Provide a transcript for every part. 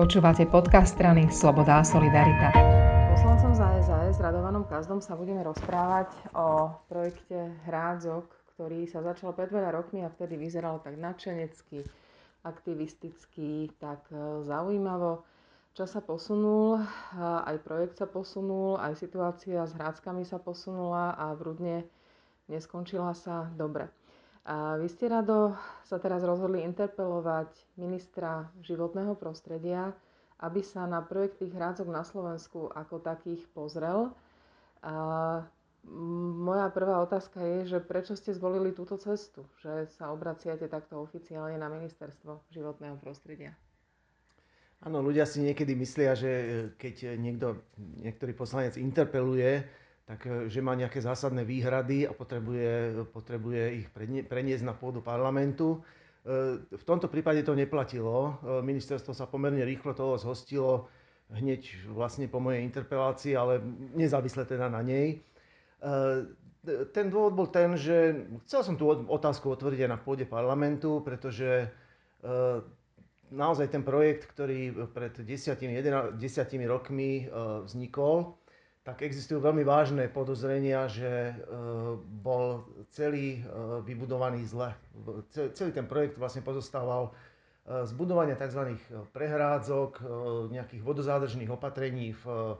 Počúvate podcast strany Sloboda a Solidarita. Poslancom za SAS Radovanom Kazdom sa budeme rozprávať o projekte Hrádzok, ktorý sa začal pred veľa rokmi a vtedy vyzeral tak nadšenecky, aktivisticky, tak e, zaujímavo. Čas sa posunul, aj projekt sa posunul, aj situácia s hráckami sa posunula a v Rudne neskončila sa dobre. A vy ste rado sa teraz rozhodli interpelovať ministra životného prostredia, aby sa na projekt tých hrádzok na Slovensku ako takých pozrel. A moja prvá otázka je, že prečo ste zvolili túto cestu, že sa obraciate takto oficiálne na ministerstvo životného prostredia? Áno, ľudia si niekedy myslia, že keď niekto, niektorý poslanec interpeluje, tak e, že má nejaké zásadné výhrady a potrebuje, potrebuje ich preniesť na pôdu parlamentu. E, v tomto prípade to neplatilo. E, ministerstvo sa pomerne rýchlo toho zhostilo hneď vlastne po mojej interpelácii, ale nezávisle teda na nej. Ten dôvod bol ten, že chcel som tú otázku otvoriť aj na pôde parlamentu, pretože naozaj ten projekt, ktorý pred desiatimi, desiatimi rokmi vznikol, tak existujú veľmi vážne podozrenia, že e, bol celý e, vybudovaný zle. Celý ten projekt vlastne pozostával e, z budovania tzv. prehrádzok, nejakých vodozádržných opatrení v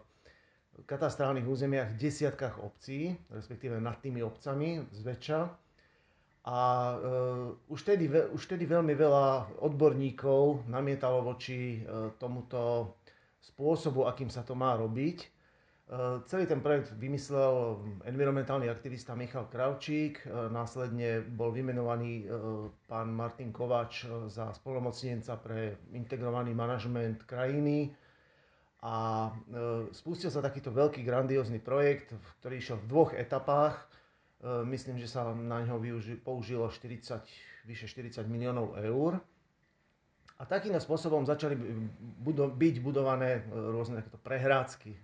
katastrálnych územiach v desiatkách obcí, respektíve nad tými obcami zväčša. A už, tedy, už tedy veľmi veľa odborníkov namietalo voči tomuto spôsobu, akým sa to má robiť. Eh, celý ten projekt vymyslel environmentálny aktivista Michal Kravčík, eh, následne bol vymenovaný eh, pán Martin Kovač za spolomocnenca pre integrovaný manažment krajiny a spustil sa takýto veľký grandiózny projekt, ktorý išiel v dvoch etapách. Myslím, že sa na ňo použilo 40, vyše 40 miliónov eur. A takýmto spôsobom začali byť budované rôzne prehrádzky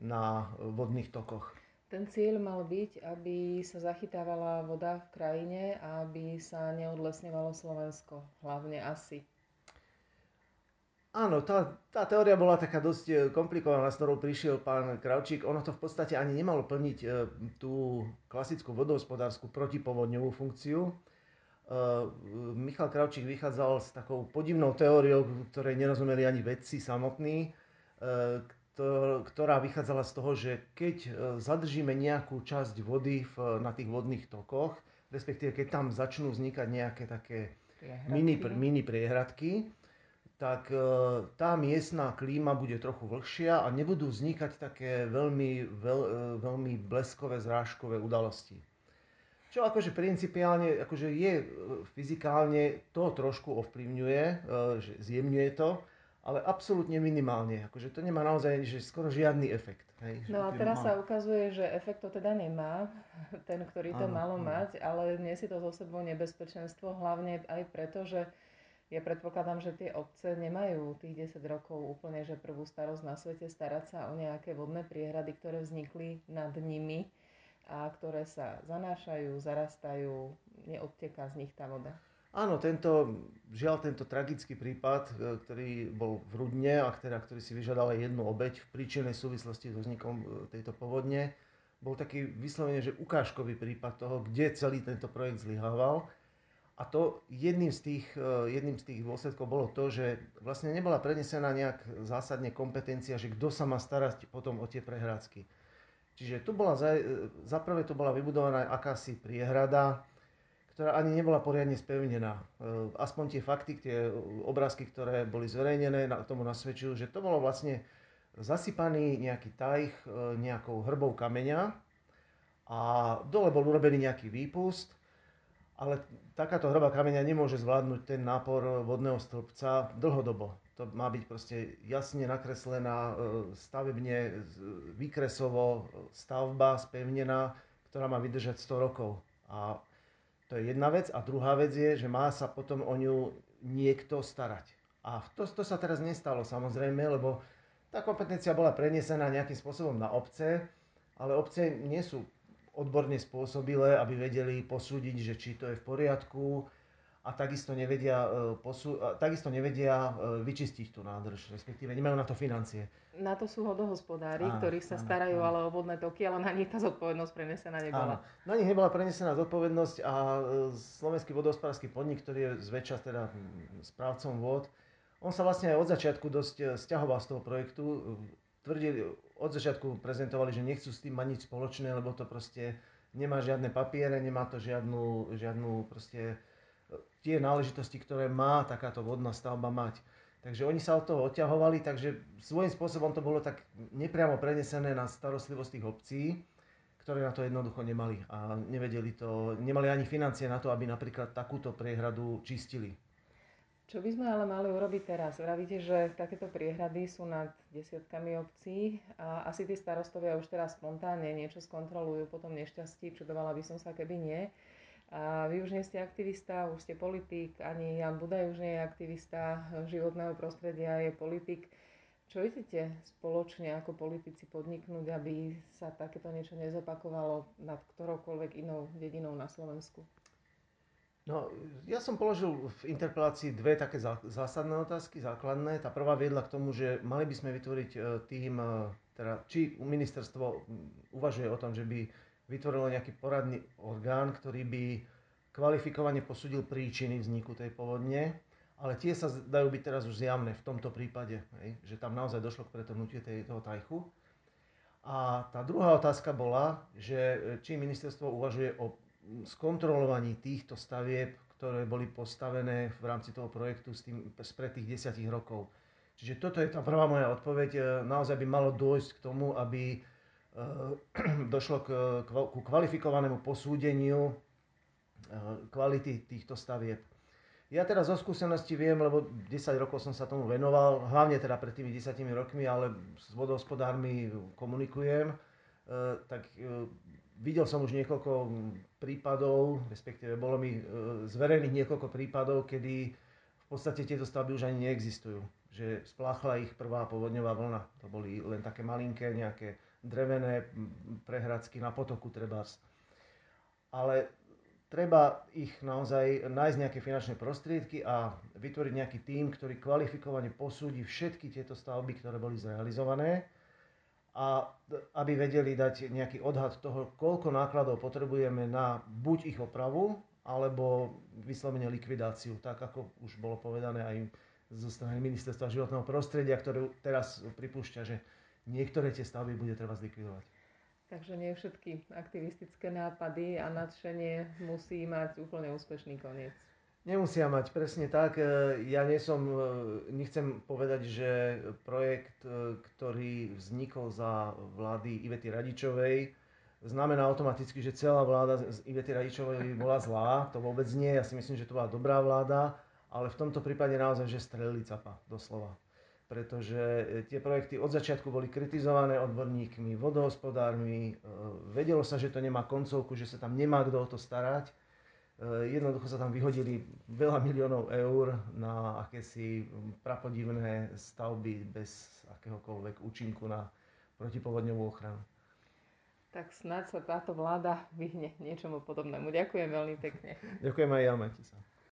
na vodných tokoch. Ten cieľ mal byť, aby sa zachytávala voda v krajine a aby sa neodlesňovalo Slovensko, hlavne asi. Áno, tá, tá teória bola taká dosť e, komplikovaná, s ktorou prišiel pán Kravčík. Ono to v podstate ani nemalo plniť e, tú klasickú vodohospodárskú protipovodňovú funkciu. E, Michal Kravčík vychádzal s takou podivnou teóriou, ktorej nerozumeli ani vedci samotní, ktorá vychádzala z toho, že keď e, zadržíme nejakú časť vody v, na tých vodných tokoch, respektíve keď tam začnú vznikať nejaké také mini, mini priehradky, tak e, tá miestná klíma bude trochu vlhšia a nebudú vznikať také veľmi, veľ, e, veľmi bleskové, zrážkové udalosti. Čo akože principiálne, akože je fyzikálne, to trošku ovplyvňuje, že zjemňuje to, ale absolútne minimálne. Akože to nemá naozaj že skoro žiadny efekt. Hej, no a teraz sa ukazuje, že efekt to teda nemá, ten, ktorý to áno, malo áno. mať, ale nesie to zo sebou nebezpečenstvo, hlavne aj preto, že ja predpokladám, že tie obce nemajú tých 10 rokov úplne, že prvú starosť na svete starať sa o nejaké vodné priehrady, ktoré vznikli nad nimi a ktoré sa zanášajú, zarastajú, neodteká z nich tá voda. Áno, tento, žiaľ tento tragický prípad, e, ktorý bol v Rudne a teda, ktorý si vyžadal aj jednu obeď v príčinnej súvislosti s vznikom e, tejto povodne, bol taký vyslovene, že ukážkový prípad toho, kde celý tento projekt zlyhával. A to jedným z tých, e, jedným z tých dôsledkov bolo to, že vlastne nebola prenesená nejak zásadne kompetencia, že kto sa má starať potom o tie prehrádzky. Čiže tu bola, za, za prvé tu bola vybudovaná akási priehrada, ktorá ani nebola poriadne spevnená. E, aspoň tie fakty, tie obrázky, ktoré boli zverejnené, tomu nasvedčujú, že to bolo vlastne zasypaný nejaký tajch e, nejakou hrbou kameňa a dole bol urobený nejaký výpust, ale takáto hrba kameňa nemôže zvládnuť ten nápor vodného stĺpca dlhodobo. To má byť proste jasne nakreslená, e, stavebne, výkresovo stavba spevnená, ktorá má vydržať 100 rokov. A to je jedna vec. A druhá vec je, že má sa potom o ňu niekto starať. A to, to sa teraz nestalo samozrejme, lebo tá kompetencia bola prenesená nejakým spôsobom na obce, ale obce nie sú odborne spôsobilé, aby vedeli posúdiť, že či to je v poriadku. A takisto nevedia, e, posu- a takisto nevedia e, vyčistiť tú nádrž, respektíve nemajú na to financie. Na to sú hodohospodári, Áno, ktorí sa áno, starajú áno. ale o vodné toky, ale na nich tá zodpovednosť prenesená nebola. Áno. Na nich nebola prenesená zodpovednosť a e, Slovenský vodohospodársky podnik, ktorý je zväčša teda správcom vod, on sa vlastne aj od začiatku dosť sťahoval z toho projektu. Tvrdili, od začiatku prezentovali, že nechcú s tým mať nič spoločné, lebo to proste nemá žiadne papiere, nemá to žiadnu, žiadnu proste tie náležitosti, ktoré má takáto vodná stavba mať. Takže oni sa od toho odťahovali, takže svojím spôsobom to bolo tak nepriamo prenesené na starostlivosť tých obcí, ktoré na to jednoducho nemali a nevedeli to, nemali ani financie na to, aby napríklad takúto priehradu čistili. Čo by sme ale mali urobiť teraz? Vravíte, že takéto priehrady sú nad desiatkami obcí a asi tí starostovia už teraz spontánne niečo skontrolujú po tom nešťastí. Čudovala by som sa, keby nie. A vy už nie ste aktivista, už ste politik, ani Jan Budaj už nie je aktivista životného prostredia, je politik. Čo idete spoločne ako politici podniknúť, aby sa takéto niečo nezopakovalo nad ktoroukoľvek inou dedinou na Slovensku? No, ja som položil v interpelácii dve také zásadné otázky, základné. Tá prvá viedla k tomu, že mali by sme vytvoriť e, tým, e, teda, či ministerstvo uvažuje o tom, že by vytvorilo nejaký poradný orgán, ktorý by kvalifikovane posúdil príčiny vzniku tej povodne, ale tie sa dajú byť teraz už zjavné v tomto prípade, že tam naozaj došlo k pretrhnutiu toho tajchu. A tá druhá otázka bola, že e, či ministerstvo uvažuje o skontrolovaní týchto stavieb, ktoré boli postavené v rámci toho projektu s tým, spred tých desiatich rokov. Čiže toto je tá prvá moja odpoveď. E, naozaj by malo dôjsť k tomu, aby došlo k, ku kvalifikovanému posúdeniu e, kvality týchto stavieb. Ja teraz zo skúsenosti viem, lebo 10 rokov som sa tomu venoval, hlavne teda pred tými 10 rokmi, ale s vodohospodármi komunikujem, tak Videl som už niekoľko prípadov, respektíve bolo mi zverených niekoľko prípadov, kedy v podstate tieto stavby už ani neexistujú. Že spláchla ich prvá povodňová vlna. To boli len také malinké nejaké drevené prehradsky na potoku trebárs. Ale treba ich naozaj nájsť nejaké finančné prostriedky a vytvoriť nejaký tím, ktorý kvalifikovane posúdi všetky tieto stavby, ktoré boli zrealizované a aby vedeli dať nejaký odhad toho, koľko nákladov potrebujeme na buď ich opravu, alebo vyslovene likvidáciu, tak ako už bolo povedané aj zo strany Ministerstva životného prostredia, ktoré teraz pripúšťa, že niektoré tie stavby bude treba zlikvidovať. Takže nie všetky aktivistické nápady a nadšenie musí mať úplne úspešný koniec. Nemusia mať, presne tak. E, ja nie som, e, nechcem povedať, že projekt, e, ktorý vznikol za vlády Ivety Radičovej, znamená automaticky, že celá vláda z Ivety Radičovej bola zlá. To vôbec nie. Ja si myslím, že to bola dobrá vláda, ale v tomto prípade naozaj, že strelili capa, doslova. Pretože tie projekty od začiatku boli kritizované odborníkmi, vodohospodármi. Vedelo sa, že to nemá koncovku, že sa tam nemá kto o to starať Eh, jednoducho sa tam vyhodili veľa miliónov eur na akési prapodivné stavby bez akéhokoľvek účinku na protipovodňovú ochranu. Tak snáď sa táto vláda vyhne niečomu podobnému. Ďakujem veľmi pekne. Ďakujem aj ja, Matisa.